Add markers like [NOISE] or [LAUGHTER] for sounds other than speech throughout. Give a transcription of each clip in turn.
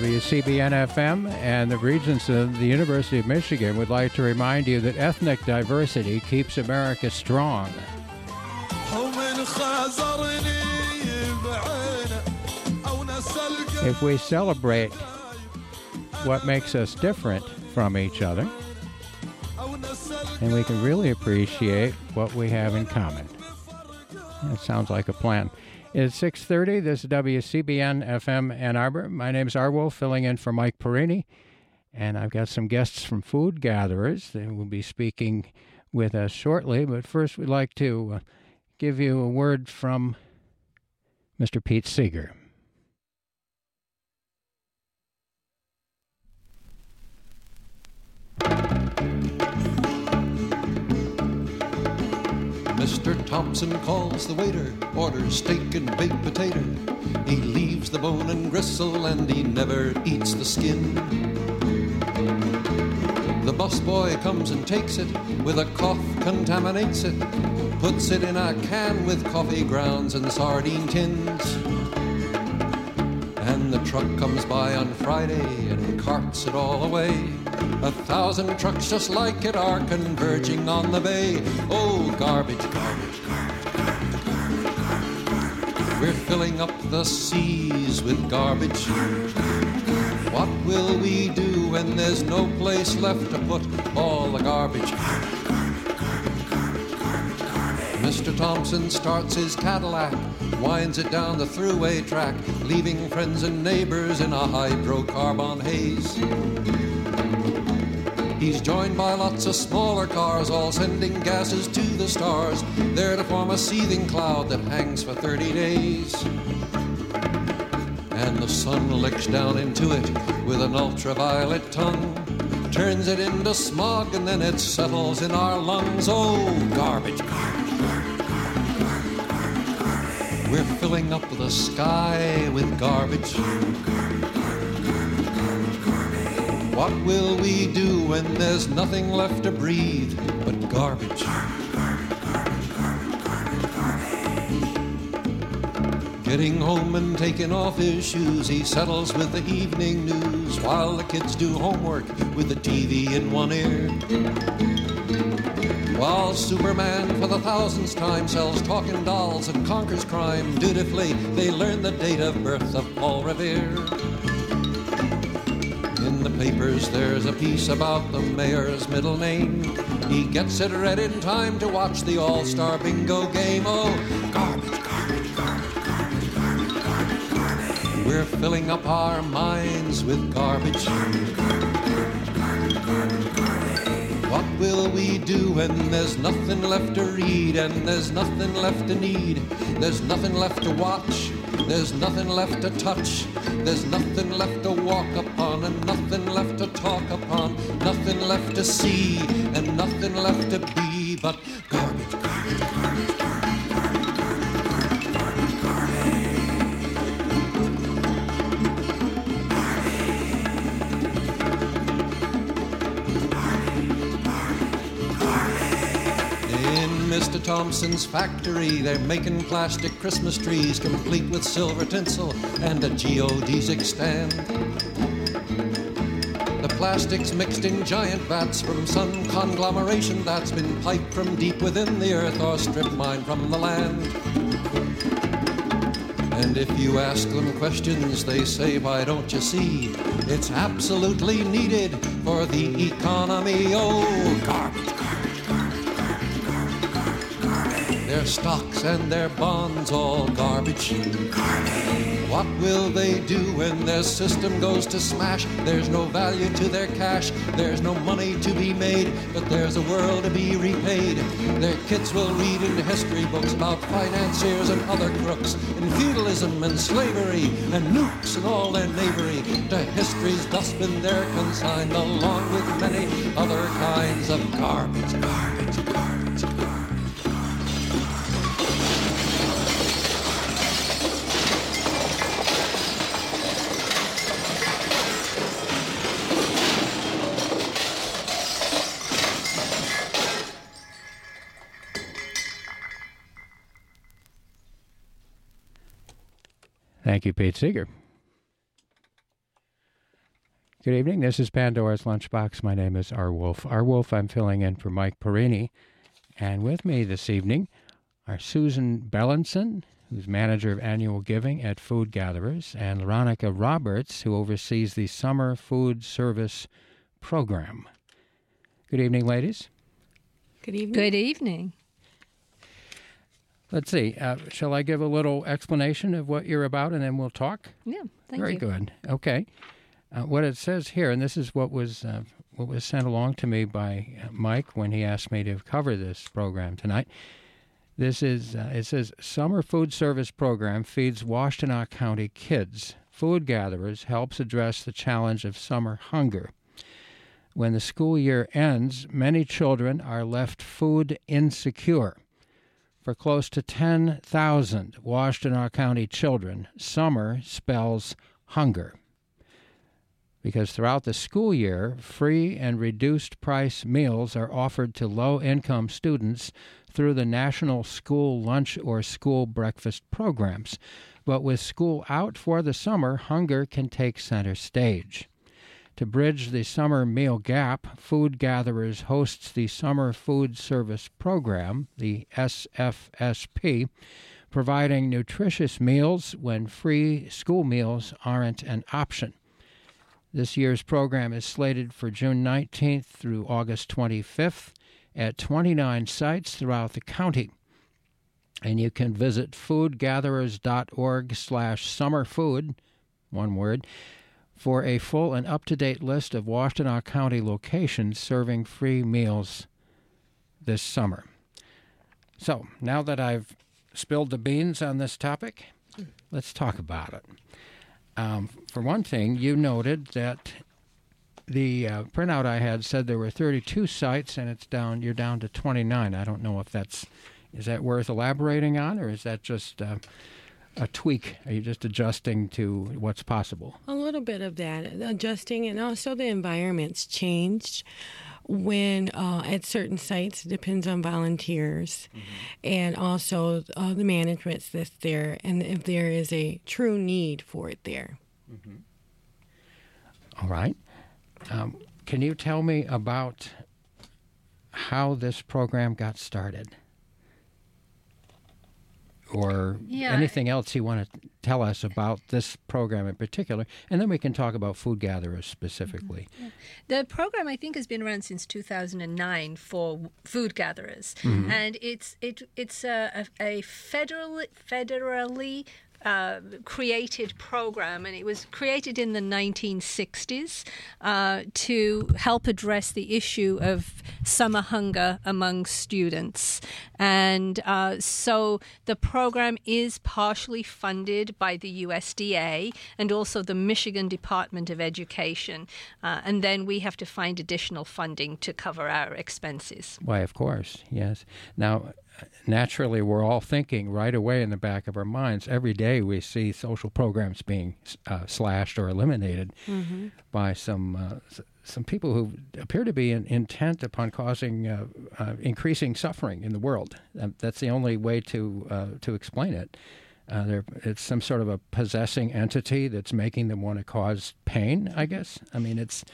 WCBN FM and the Regents of the University of Michigan would like to remind you that ethnic diversity keeps America strong. If we celebrate what makes us different from each other, and we can really appreciate what we have in common. That sounds like a plan. It's 6.30. This is WCBN FM Ann Arbor. My name is Arwo, filling in for Mike Perini. And I've got some guests from Food Gatherers that will be speaking with us shortly. But first, we'd like to uh, give you a word from Mr. Pete Seeger. Thompson calls the waiter, orders steak and baked potato. He leaves the bone and gristle and he never eats the skin. The busboy comes and takes it, with a cough contaminates it, puts it in a can with coffee grounds and sardine tins. And the truck comes by on Friday and carts it all away. A thousand trucks just like it are converging on the bay. Oh, garbage, garbage, We're filling up the seas with garbage. What will we do when there's no place left to put all the garbage? Mr. Thompson starts his Cadillac, winds it down the throughway track, leaving friends and neighbors in a hydrocarbon haze. He's joined by lots of smaller cars, all sending gases to the stars, there to form a seething cloud that hangs for 30 days. And the sun licks down into it with an ultraviolet tongue, turns it into smog, and then it settles in our lungs. Oh, garbage, garbage, garbage. We're filling up the sky with garbage. What will we do when there's nothing left to breathe but garbage? Getting home and taking off his shoes, he settles with the evening news while the kids do homework with the TV in one ear. While Superman for the thousandth time sells talking dolls and conquers crime dutifully, they learn the date of birth of Paul Revere. Papers, there's a piece about the mayor's middle name. He gets it read in time to watch the All Star Bingo game. Oh, garbage, garbage, garbage, garbage, garbage, garbage, garbage. We're filling up our minds with garbage. Garbage, garbage, garbage, garbage, garbage. What will we do when there's nothing left to read and there's nothing left to need? There's nothing left to watch, there's nothing left to touch, there's nothing left to walk upon and nothing left to talk upon, nothing left to see and nothing left to be. But Thompson's factory, they're making plastic Christmas trees complete with silver tinsel and a geodesic stand. The plastic's mixed in giant vats from some conglomeration that's been piped from deep within the earth or strip mined from the land. And if you ask them questions, they say, Why don't you see? It's absolutely needed for the economy. Oh, garbage, Their stocks and their bonds, all garbage. Garbage. What will they do when their system goes to smash? There's no value to their cash, there's no money to be made, but there's a world to be repaid. Their kids will read in history books about financiers and other crooks, and feudalism and slavery, and nukes and all their knavery. To history's dustbin they're consigned, along with many other kinds of garbage, garbage, garbage, Thank you, Pete Seeger. Good evening. This is Pandora's Lunchbox. My name is R. Wolf. R. Wolf, I'm filling in for Mike Perini. And with me this evening are Susan Bellinson, who's manager of annual giving at Food Gatherers, and Veronica Roberts, who oversees the Summer Food Service Program. Good evening, ladies. Good evening. Good evening. Let's see. Uh, shall I give a little explanation of what you're about, and then we'll talk? Yeah, thank Very you. Very good. Okay. Uh, what it says here, and this is what was uh, what was sent along to me by uh, Mike when he asked me to cover this program tonight. This is uh, it says summer food service program feeds Washtenaw County kids. Food gatherers helps address the challenge of summer hunger. When the school year ends, many children are left food insecure. For close to 10,000 Washtenaw County children, summer spells hunger because throughout the school year, free and reduced price meals are offered to low income students through the National School Lunch or School Breakfast programs. But with school out for the summer, hunger can take center stage. To bridge the summer meal gap, Food Gatherers hosts the Summer Food Service Program, the SFSP, providing nutritious meals when free school meals aren't an option. This year's program is slated for June 19th through August 25th at 29 sites throughout the county. And you can visit foodgatherers.org slash summerfood, one word, for a full and up-to-date list of Washtenaw County locations serving free meals this summer. So, now that I've spilled the beans on this topic, let's talk about it. Um, for one thing, you noted that the uh, printout I had said there were 32 sites, and it's down. You're down to 29. I don't know if that's is that worth elaborating on, or is that just uh, a tweak? Are you just adjusting to what's possible? A little bit of that, adjusting, and also the environment's changed when uh, at certain sites depends on volunteers and also uh, the management that's there and if there is a true need for it there All right. Um, can you tell me about how this program got started? Or Yeah. anything else you want to tell us about this program in particular? And then we can talk about food gatherers specifically. Mm-hmm. The program I think has been around since 2009 for food gatherers, mm-hmm. and it's it it's a, a, a federal federally. Uh, created program, and it was created in the 1960s uh, to help address the issue of summer hunger among students. And uh, so the program is partially funded by the USDA and also the Michigan Department of Education. Uh, and then we have to find additional funding to cover our expenses. Why, of course, yes. Now, naturally, we're all thinking right away in the back of our minds. Every day we see social programs being uh, slashed or eliminated by some. Uh, some people who appear to be in, intent upon causing uh, uh, increasing suffering in the world. Um, that's the only way to uh, to explain it. Uh, there, it's some sort of a possessing entity that's making them want to cause pain. I guess. I mean, it's.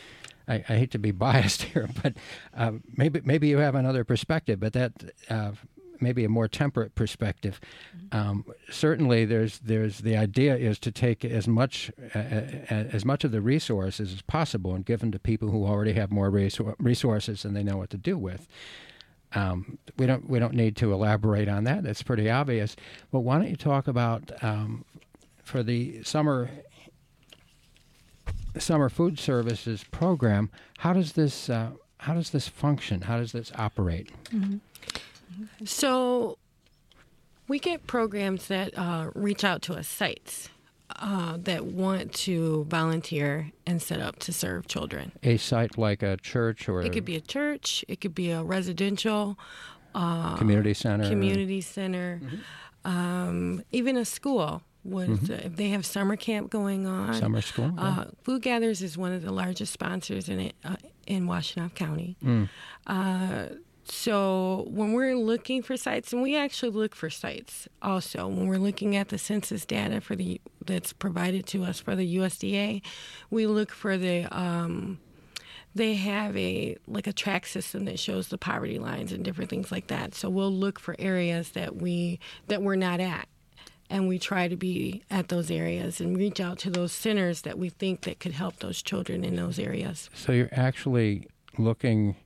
I, I hate to be [LAUGHS] biased here, but uh, maybe maybe you have another perspective. But that uh, maybe a more temperate perspective. Um, certainly, there's there's the idea is to take as much uh, as much of the resources as possible and give them to people who already have more resor- resources and they know what to do with. Um, we don't we don't need to elaborate on that. That's pretty obvious. But why don't you talk about um, for the summer summer food services program? How does this uh, how does this function? How does this operate? So we get programs that uh, reach out to us, sites uh, that want to volunteer and set up to serve children. A site like a church or It could be a church, it could be a residential a community center. community center, um, even a school. Would if they have summer camp going on? Summer school. yeah. Uh, Food Gatherers is one of the largest sponsors in it uh, in Washtenaw County. Mm. So when we're looking for sites, and we actually look for sites also when we're looking at the census data for the that's provided to us for the USDA, we look for the um, they have a like a track system that shows the poverty lines and different things like that. So we'll look for areas that we that we're not at and we try to be at those areas and reach out to those centers that we think that could help those children in those areas. So you're actually looking.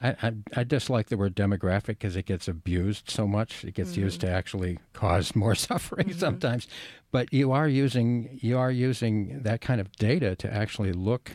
I, I, I dislike the word demographic because it gets abused so much. It gets mm-hmm. used to actually cause more [LAUGHS] suffering mm-hmm. sometimes. But you are using you are using that kind of data to actually look.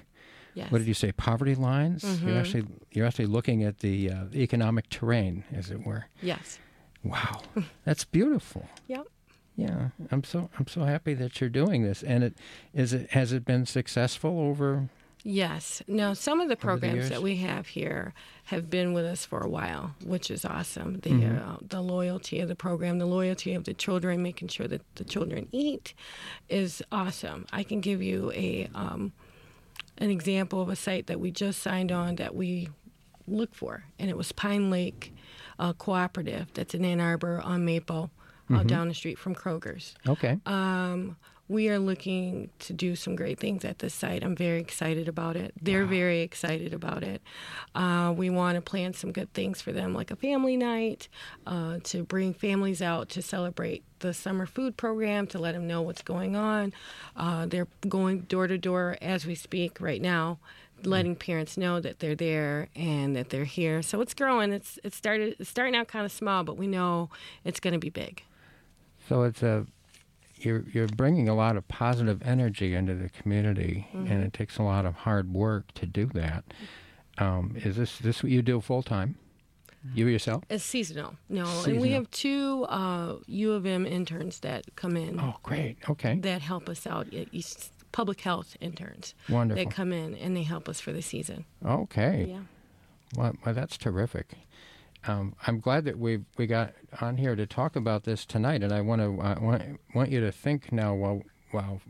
Yes. What did you say? Poverty lines. Mm-hmm. You're actually you're actually looking at the, uh, the economic terrain, as it were. Yes. Wow, [LAUGHS] that's beautiful. Yep. Yeah, I'm so I'm so happy that you're doing this. And it is it has it been successful over Yes. Now, some of the programs the that we have here have been with us for a while, which is awesome. The mm-hmm. uh, the loyalty of the program, the loyalty of the children, making sure that the children eat, is awesome. I can give you a um, an example of a site that we just signed on that we look for, and it was Pine Lake uh, Cooperative. That's in Ann Arbor on Maple mm-hmm. uh, down the street from Kroger's. Okay. Um, we are looking to do some great things at this site. I'm very excited about it. They're wow. very excited about it. Uh, we want to plan some good things for them, like a family night, uh, to bring families out to celebrate the summer food program, to let them know what's going on. Uh, they're going door to door as we speak right now letting parents know that they're there and that they're here. So it's growing. It's it started it's starting out kind of small, but we know it's going to be big. So it's a you're you're bringing a lot of positive energy into the community, mm-hmm. and it takes a lot of hard work to do that. Um, is this this what you do full time? You yourself? It's seasonal. No, seasonal. and we have two uh, U of M interns that come in. Oh, great. Okay. That help us out. Public health interns. Wonderful. That come in and they help us for the season. Okay. Yeah. Well, well that's terrific um, I'm glad that we we got on here to talk about this tonight, and I want to want want you to think now while while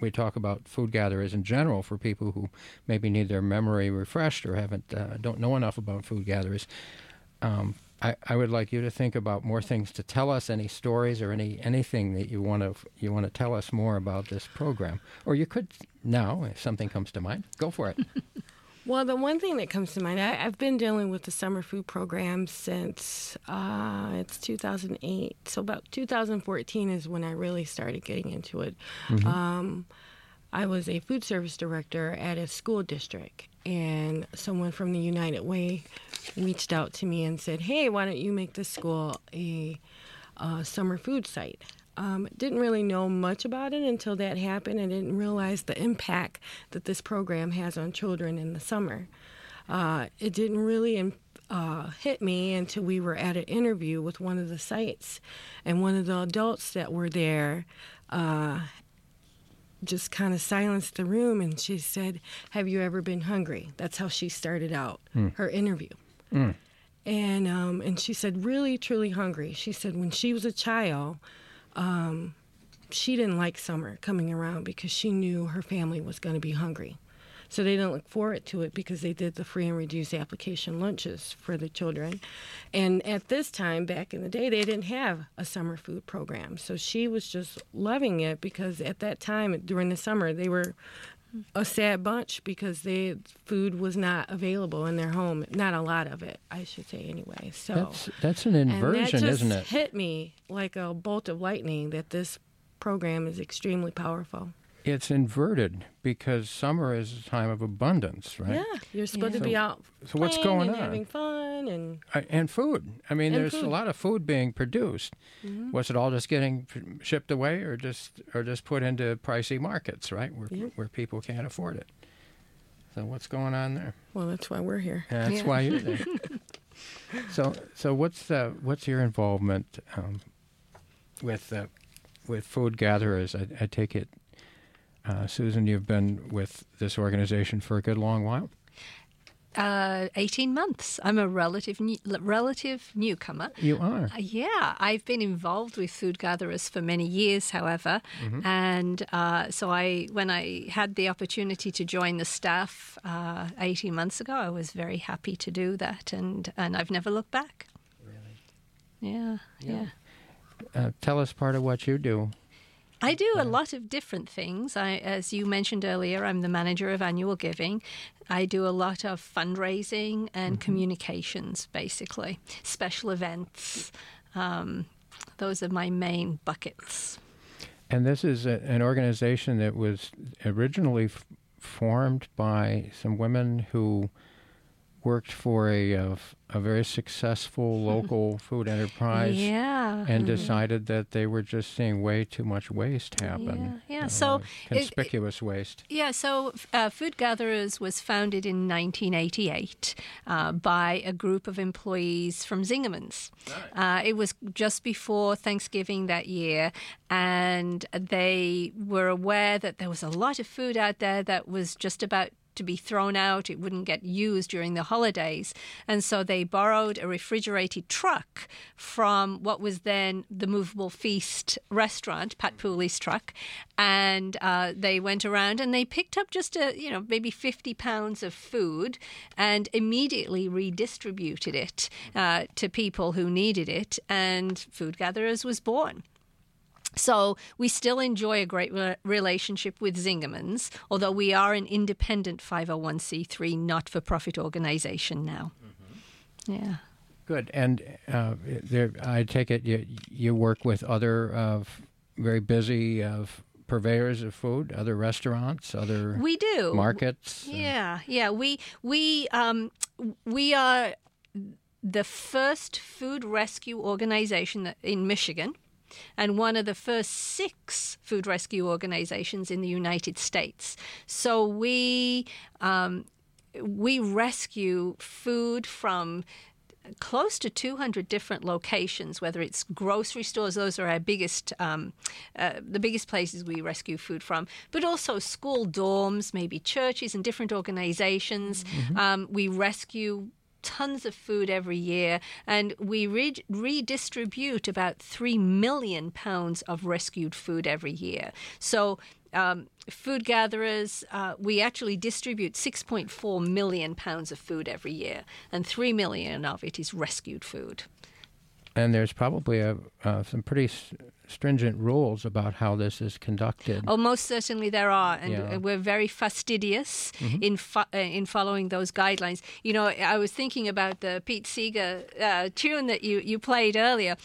we talk about food gatherers in general for people who maybe need their memory refreshed or haven't uh, don't know enough about food gatherers. Um, I, I would like you to think about more things to tell us, any stories or any anything that you want to you want to tell us more about this program, or you could now, if something comes to mind, go for it. [LAUGHS] Well, the one thing that comes to mind, I, have been dealing with the summer food program since uh, it's 2008. So about 2014 is when I really started getting into it. Mm-hmm. Um, I was a food service director at a school district, and someone from the United Way reached out to me and said, "Hey, why don't you make this school a uh, summer food site?" Um, didn't really know much about it until that happened. I didn't realize the impact that this program has on children in the summer. Uh, it didn't really uh, hit me until we were at an interview with one of the sites, and one of the adults that were there uh, just kind of silenced the room, and she said, "Have you ever been hungry?" That's how she started out mm. her interview. Mm. And um, and she said, "Really, truly hungry." She said when she was a child um, she didn't like summer coming around because she knew her family was going to be hungry. So they didn't look forward to it because they did the free and reduced application lunches for the children. And at this time, back in the day, they didn't have a summer food program. So she was just loving it because at that time, during the summer, they were a sad bunch because they food was not available in their home. Not a lot of it, I should say anyway. So that's that's an inversion, isn't it? Hit me like a bolt of lightning that this program is extremely powerful it's inverted because summer is a time of abundance, right? Yeah, you're supposed yeah. to be out. So what's going and on? Having fun and uh, and food. I mean, there's food. a lot of food being produced. Mm-hmm. Was it all just getting shipped away, or just or just put into pricey markets, right, where yep. where people can't afford it? So what's going on there? Well, that's why we're here. Yeah, that's yeah. why you're [LAUGHS] there. so so what's uh, what's your involvement um, with uh, with food gatherers? I, I take it uh, Susan, you've been with this organization for a good long while. Uh, 18 months. I'm a relative new, relative newcomer. You are. Uh, yeah, I've been involved with food gatherers for many years, however, Mm-hmm. and uh, so I, when I had the opportunity to join the staff uh, 18 months ago, I was very happy to do that, and and I've never looked back. Really? Yeah, yeah. Uh, tell us part of what you do. I do a lot of different things. I, as you mentioned earlier, I'm the manager of annual giving. I do a lot of fundraising and communications, basically, special events. Um, those are my main buckets. And this is a, an organization that was originally f- formed by some women who worked for a, uh, a very successful [LAUGHS] local food enterprise Yeah. and decided that they were just seeing way too much waste happen. Yeah, yeah. Uh, So it- conspicuous waste. Yeah, so uh, Food Gatherers was founded in 1988 uh, by a group of employees from Zingerman's. Uh, it was just before Thanksgiving that year, and they were aware that there was a lot of food out there that was just about to be thrown out. It wouldn't get used during the holidays. And so they borrowed a refrigerated truck from what was then the Movable Feast restaurant, Pat Pooley's truck. And uh, they went around and they picked up just a, you know, maybe 50 pounds of food and immediately redistributed it uh, to people who needed it. And Food Gatherers was born. So we still enjoy a great re- relationship with Zingerman's, although we are an independent 501c3 not-for-profit organization now. Yeah. Good. And uh, there, I take it you, you work with other uh, very busy uh, purveyors of food, other restaurants, other We do. markets. Yeah, yeah. We we um we are the first food rescue organization in Michigan. And one of the first six food rescue organizations in the United States. So we um, we rescue food from close to 200 different locations, whether it's grocery stores, those are our biggest, um, uh, the biggest places we rescue food from, but also school dorms, maybe churches and different organizations. Um, we rescue tons of food every year, and we re- redistribute about 3 million pounds of rescued food every year. So, um, food gatherers, uh, we actually distribute 6.4 million pounds of food every year, and 3 million of it is rescued food. And there's probably a, uh, some pretty s- stringent rules about how this is conducted. Oh, most certainly there are, and Yeah. we're very fastidious in fo- uh, in following those guidelines. You know, I was thinking about the Pete Seeger uh, tune that you, you played earlier.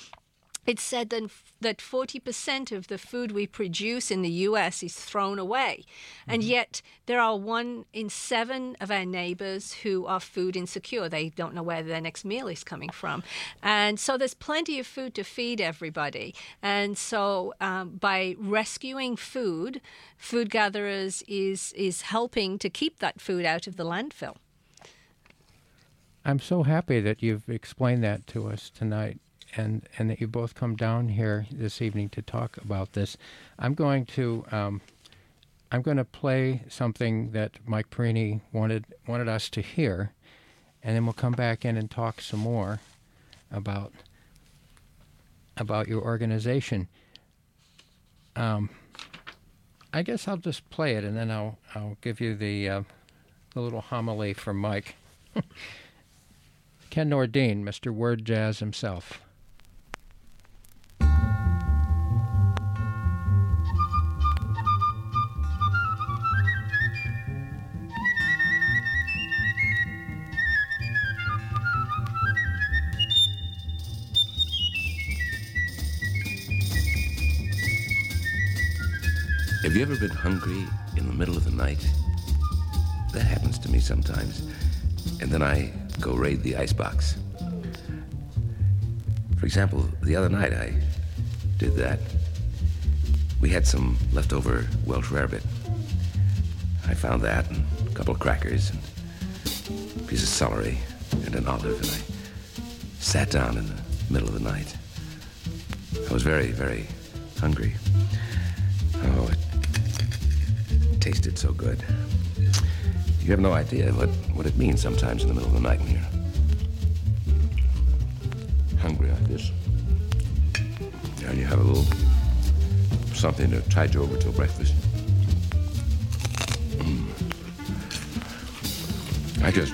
It said that that forty percent of the food we produce in the U.S. is thrown away, and yet there are one in seven of our neighbors who are food insecure. They don't know where their next meal is coming from, and so there's plenty of food to feed everybody. And so um, by rescuing food, food gatherers is is helping to keep that food out of the landfill. I'm so happy that you've explained that to us tonight and, and that you both come down here this evening to talk about this. I'm going to um, I'm going to play something that Mike Perini wanted wanted us to hear, and then we'll come back in and talk some more about about your organization. Um, I guess I'll just play it, and then I'll I'll give you the uh, the little homily from Mike. [LAUGHS] Ken Nordine, Mr. Word Jazz himself. Have you ever been hungry in the middle of the night? That happens to me sometimes. And then I go raid the icebox. For example, the other night I did that. We had some leftover Welsh rarebit. I found that and a couple of crackers and a piece of celery and an olive, and I sat down in the middle of the night. I was very, very hungry. Tasted so good. You have no idea what, what it means sometimes in the middle of the night when you're hungry like this. And you have a little something to tide you over till breakfast. Mm. I just,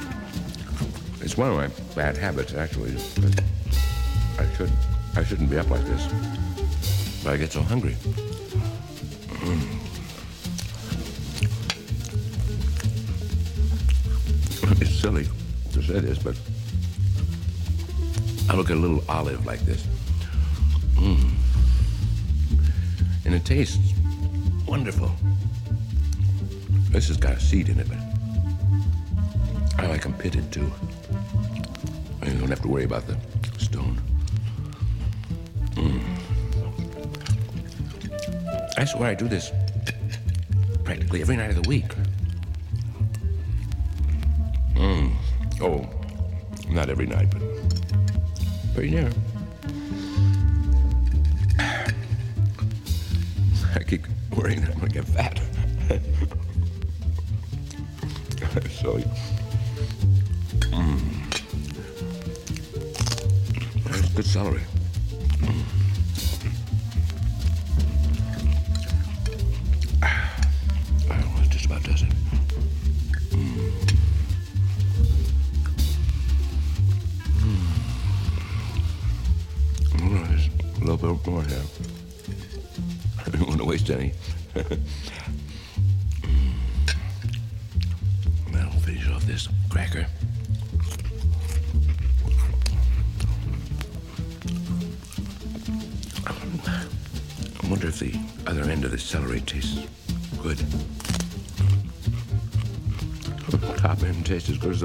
it's one of my bad habits actually. I should, I shouldn't be up like this. But I get so hungry. Silly to say this, but I look at a little olive like this. Mm. And it tastes wonderful. This has got a seed in it, but I like them pitted too. And you don't have to worry about the stone. Mm. I swear I do this practically every night of the week. Oh, not every night, but pretty near. [SIGHS] I keep worrying that I'm gonna get fat. [LAUGHS] so, mm. Good celery.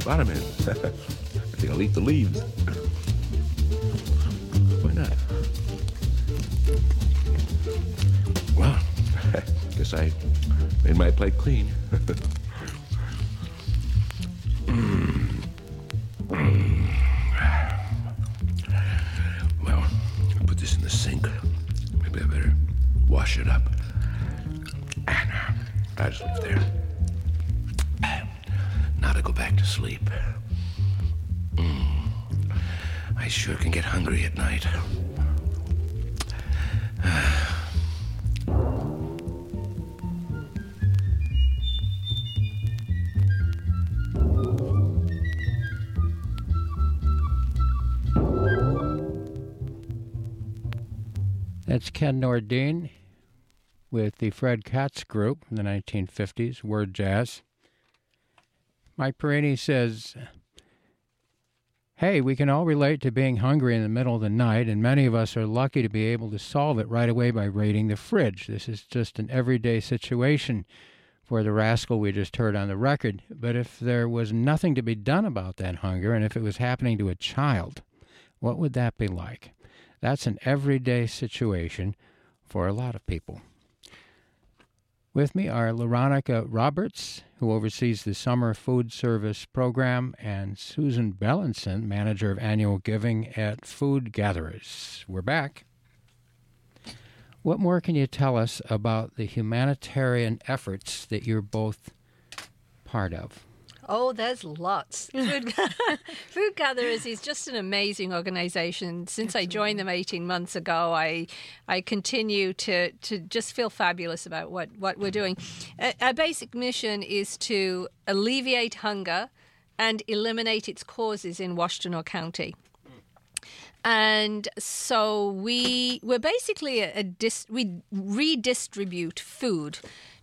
The bottom end. I think I'll eat the leaves. Why not? Well, [LAUGHS] guess I made my plate clean. [LAUGHS] Well, put this in the sink. Maybe I better wash it up. And uh, I just leave there. Sleep. Mm. I sure can get hungry at night. That's Ken Nordine with the Fred Katz Group in the 1950s, Word Jazz. Mike Perini says, Hey, we can all relate to being hungry in the middle of the night, and many of us are lucky to be able to solve it right away by raiding the fridge. This is just an everyday situation for the rascal we just heard on the record. But if there was nothing to be done about that hunger, and if it was happening to a child, what would that be like? That's an everyday situation for a lot of people. With me are Laronica Roberts, who oversees the Summer Food Service Program, and Susan Bellinson, Manager of Annual Giving at Food Gatherers. We're back. What more can you tell us about the humanitarian efforts that you're both part of? Oh, there's lots. [LAUGHS] Food, [LAUGHS] Food Gatherers is just an amazing organization. Since I joined them 18 months ago, I I continue to, to just feel fabulous about what, what we're doing. Our basic mission is to alleviate hunger and eliminate its causes in Washtenaw County. And so we we're basically a, a dis, we redistribute food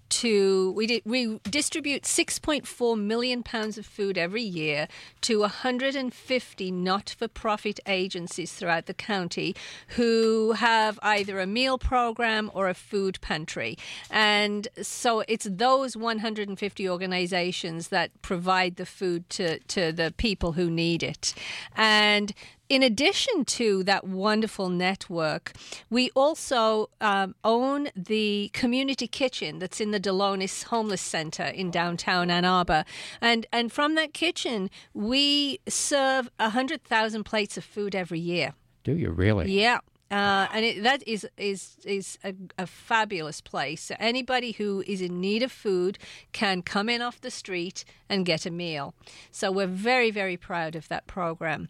to we, di- we distribute 6.4 million pounds of food every year to 150 not-for-profit agencies throughout the county who have either a meal program or a food pantry. And so it's those 150 organizations that provide the food to, to the people who need it. And in addition to that wonderful network, we also um, own the community kitchen that's in the Delonis Homeless Center in downtown Ann Arbor. And, and from that kitchen, we serve 100,000 plates of food every year. Do you really? Yeah. Uh, and it, that is is is a, a fabulous place. Anybody who is in need of food can come in off the street and get a meal. So we're very very proud of that program.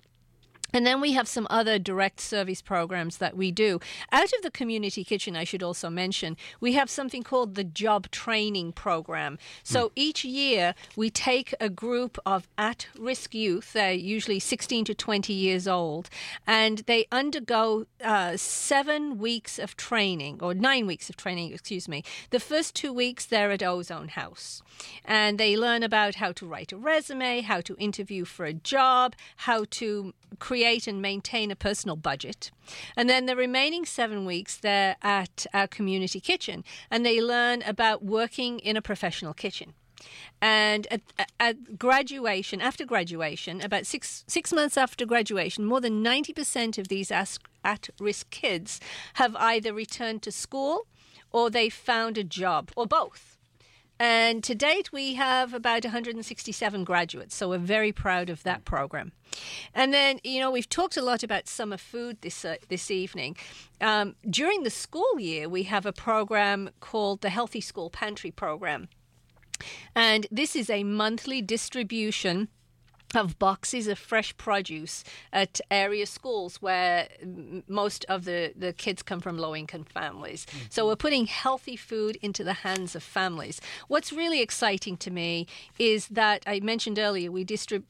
And then we have some other direct service programs that we do. Out of the community kitchen, I should also mention, we have something called the Job Training Program. So each year we take a group of at risk youth, they're usually 16 to 20 years old, and they undergo uh, seven weeks of training, or nine weeks of training, excuse me. The first two weeks they're at Ozone House, and they learn about how to write a resume, how to interview for a job, how to create and maintain a personal budget. And then the remaining seven weeks, they're at our community kitchen and they learn about working in a professional kitchen. And at, at, graduation, after graduation, about six six months after graduation, more than ninety percent of these at risk kids have either returned to school or they found a job or both. And to date, we have about 167 graduates, so we're very proud of that program. And then, you know, we've talked a lot about summer food this uh, this evening. Um, during the school year, we have a program called the Healthy School Pantry Program, and this is a monthly distribution of boxes of fresh produce at area schools where most of the, the kids come from low income families. Mm-hmm. So we're putting healthy food into the hands of families. What's really exciting to me is that I mentioned earlier we, distrib-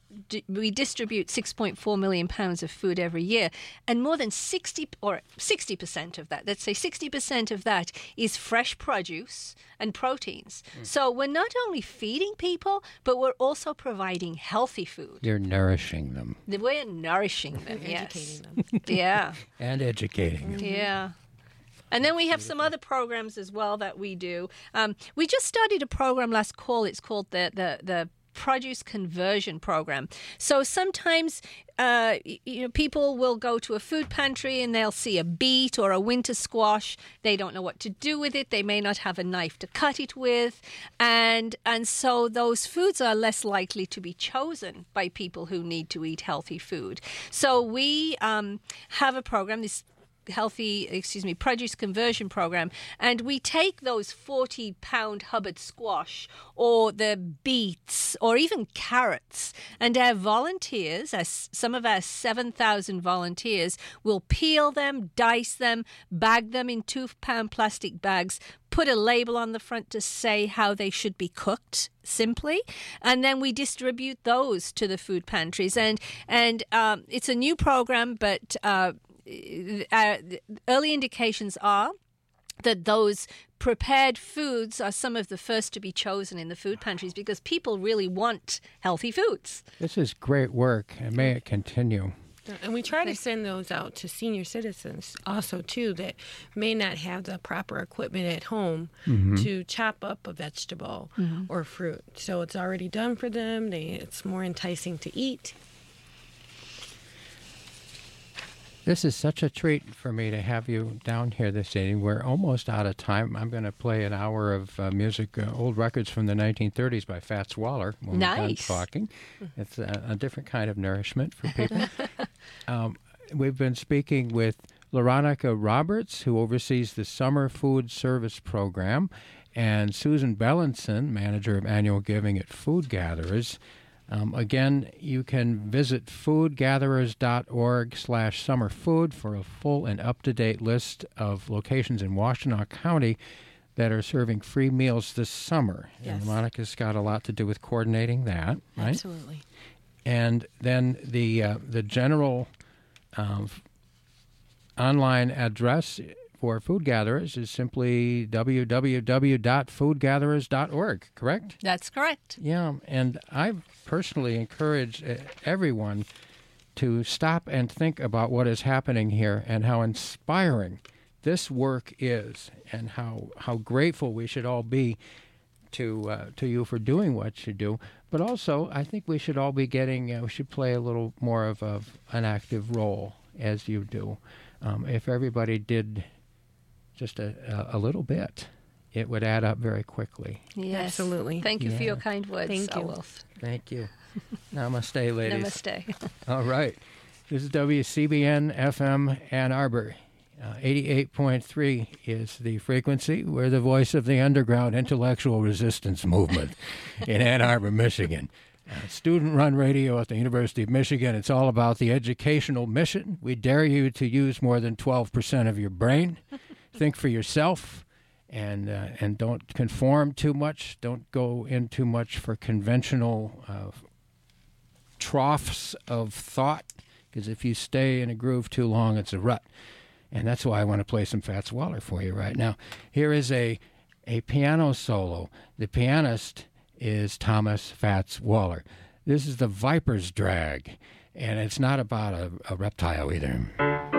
we distribute 6.4 million pounds of food every year, and more than 60 or 60% of that, let's say 60% of that is fresh produce and proteins. Mm. So we're not only feeding people, but we're also providing healthy food food. You're nourishing them. We're nourishing them, yes. Educating them. [LAUGHS] yeah. And educating them. Yeah. And then we have some other programs as well that we do. Um, we just started a program last call. It's called the the the produce conversion program. So sometimes, uh, you know, people will go to a food pantry and they'll see a beet or a winter squash. They don't know what to do with it. They may not have a knife to cut it with, and and so those foods are less likely to be chosen by people who need to eat healthy food. So we um, have a program. This healthy, excuse me, produce conversion program, and we take those 40 pound Hubbard squash or the beets or even carrots, and our volunteers, as some of our 7,000 volunteers, will peel them, dice them, bag them in two pound plastic bags, put a label on the front to say how they should be cooked simply and then we distribute those to the food pantries. And and um, it's a new program but uh, uh, early indications are that those prepared foods are some of the first to be chosen in the food pantries because people really want healthy foods. This is great work, and may it continue. And we try to send those out to senior citizens also too that may not have the proper equipment at home mm-hmm. to chop up a vegetable mm-hmm. or fruit. So it's already done for them. They, it's more enticing to eat This is such a treat for me to have you down here this evening. We're almost out of time. I'm going to play an hour of uh, music, uh, old records from the 1930s by Fats Waller when nice. we're done talking. [LAUGHS] It's a, a, different kind of nourishment for people. [LAUGHS] um, we've been speaking with Laronica Roberts, who oversees the Summer Food Service Program, and Susan Bellinson, manager of annual giving at Food Gatherers. Um, again, you can visit foodgatherers.org slash summerfood for a full and up-to-date list of locations in Washtenaw County that are serving free meals this summer. Yes. And Monica's got a lot to do with coordinating that, right? Absolutely. And then the uh, the general um, online address for food gatherers is simply www.foodgatherers.org, correct? That's correct. Yeah, and I personally encourage uh, everyone to stop and think about what is happening here and how inspiring this work is and how how grateful we should all be to uh, to you for doing what you do. But also, I think we should all be getting uh, we should play a little more of, of an active role as you do. Um, if everybody did just a, a, a little bit, it would add up very quickly. Yes. Absolutely. Thank you yeah. for your kind words, Thank you. Wolf. Thank you. [LAUGHS] Namaste, ladies. Namaste. [LAUGHS] All right. This is WCBN FM Ann Arbor. Uh, 88.3 is the frequency. We're the voice of the underground intellectual resistance movement [LAUGHS] in Ann Arbor, Michigan. Uh, student run radio at the University of Michigan. It's all about the educational mission. We dare you to use more than 12% of your brain. Think for yourself and, uh, and don't conform too much. Don't go in too much for conventional uh, troughs of thought because if you stay in a groove too long, it's a rut. And that's why I want to play some Fats Waller for you right now. Here is a, a piano solo. The pianist is Thomas Fats Waller. This is the Viper's Drag, and it's not about a, a reptile either.